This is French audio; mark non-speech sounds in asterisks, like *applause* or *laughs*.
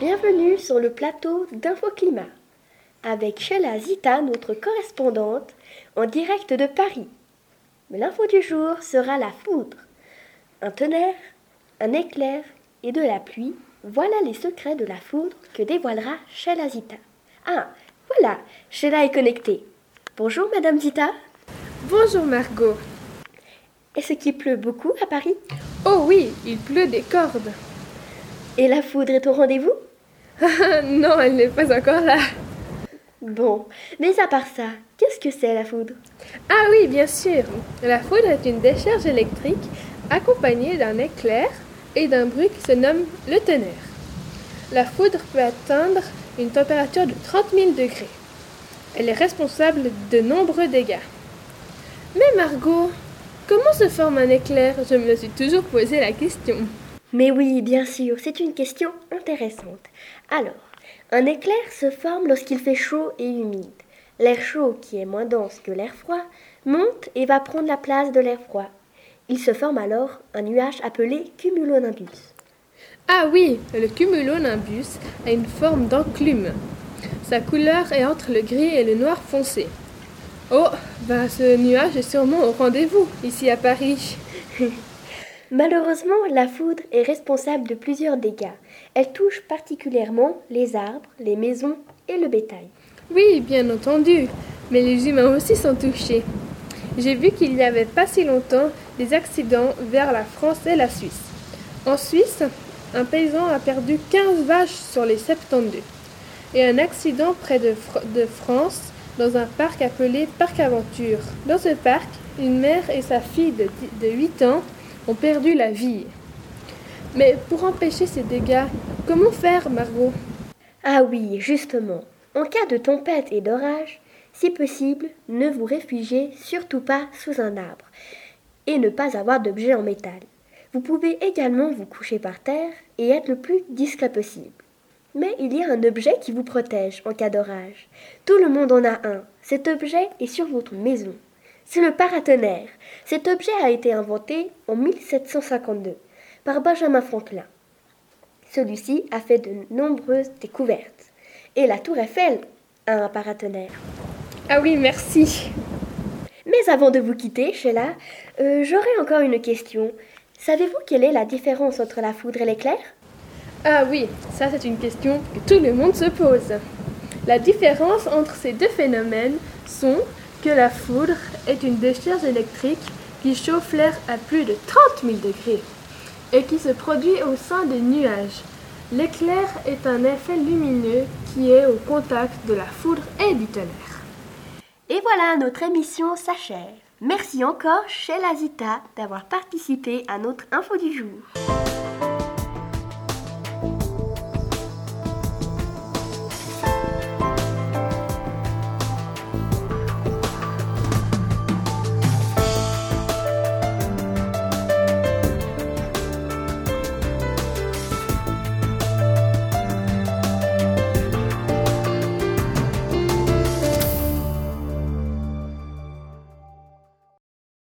Bienvenue sur le plateau d'InfoClimat avec Sheila Zita, notre correspondante, en direct de Paris. Mais l'info du jour sera la foudre. Un tonnerre, un éclair et de la pluie, voilà les secrets de la foudre que dévoilera Sheila Zita. Ah, voilà, Sheila est connectée. Bonjour Madame Zita. Bonjour Margot. Est-ce qu'il pleut beaucoup à Paris? Oh oui, il pleut des cordes. Et la foudre est au rendez-vous? *laughs* Non, elle n'est pas encore là. Bon, mais à part ça, qu'est-ce que c'est la foudre? Ah oui, bien sûr. La foudre est une décharge électrique accompagnée d'un éclair et d'un bruit qui se nomme le tonnerre. La foudre peut atteindre une température de 30 000 degrés. Elle est responsable de nombreux dégâts. Mais Margot, comment se forme un éclair? Je me suis toujours posé la question. Mais oui, bien sûr, c'est une question intéressante. Alors, un éclair se forme lorsqu'il fait chaud et humide. L'air chaud, qui est moins dense que l'air froid, monte et va prendre la place de l'air froid. Il se forme alors un nuage appelé cumulonimbus. Ah oui, le cumulonimbus a une forme d'enclume. Sa couleur est entre le gris et le noir foncé. Oh, ben ce nuage est sûrement au rendez-vous ici à Paris. *laughs* Malheureusement, la foudre est responsable de plusieurs dégâts. Elle touche particulièrement les arbres, les maisons et le bétail. Oui, bien entendu, mais les humains aussi sont touchés. J'ai vu qu'il n'y avait pas si longtemps des accidents vers la France et la Suisse. En Suisse, un paysan a perdu 15 vaches sur les 72. Et un accident près de, France dans un parc appelé Parc Aventure. Dans ce parc, une mère et sa fille de, de 8 ans ont perdu la vie. Mais pour empêcher ces dégâts, comment faire, Margot? Ah oui, justement. En cas de tempête et d'orage, si possible, ne vous réfugiez surtout pas sous un arbre et ne pas avoir d'objets en métal. Vous pouvez également vous coucher par terre et être le plus discret possible. Mais il y a un objet qui vous protège en cas d'orage. Tout le monde en a un. Cet objet est sur votre maison. C'est le paratonnerre. Cet objet a été inventé en 1752 par Benjamin Franklin. Celui-ci a fait de nombreuses découvertes. Et la tour Eiffel a un paratonnerre. Ah oui, merci. Mais avant de vous quitter, Sheila, euh, j'aurais encore une question. Savez-vous quelle est la différence entre la foudre et l'éclair? Ah oui, ça c'est une question que tout le monde se pose. La différence entre ces deux phénomènes sont que la foudre est une décharge électrique qui chauffe l'air à plus de 30 000 degrés et qui se produit au sein des nuages. L'éclair est un effet lumineux qui est au contact de la foudre et du tonnerre. Et voilà, notre émission s'achève. Merci encore chez Lazita d'avoir participé à notre info du jour.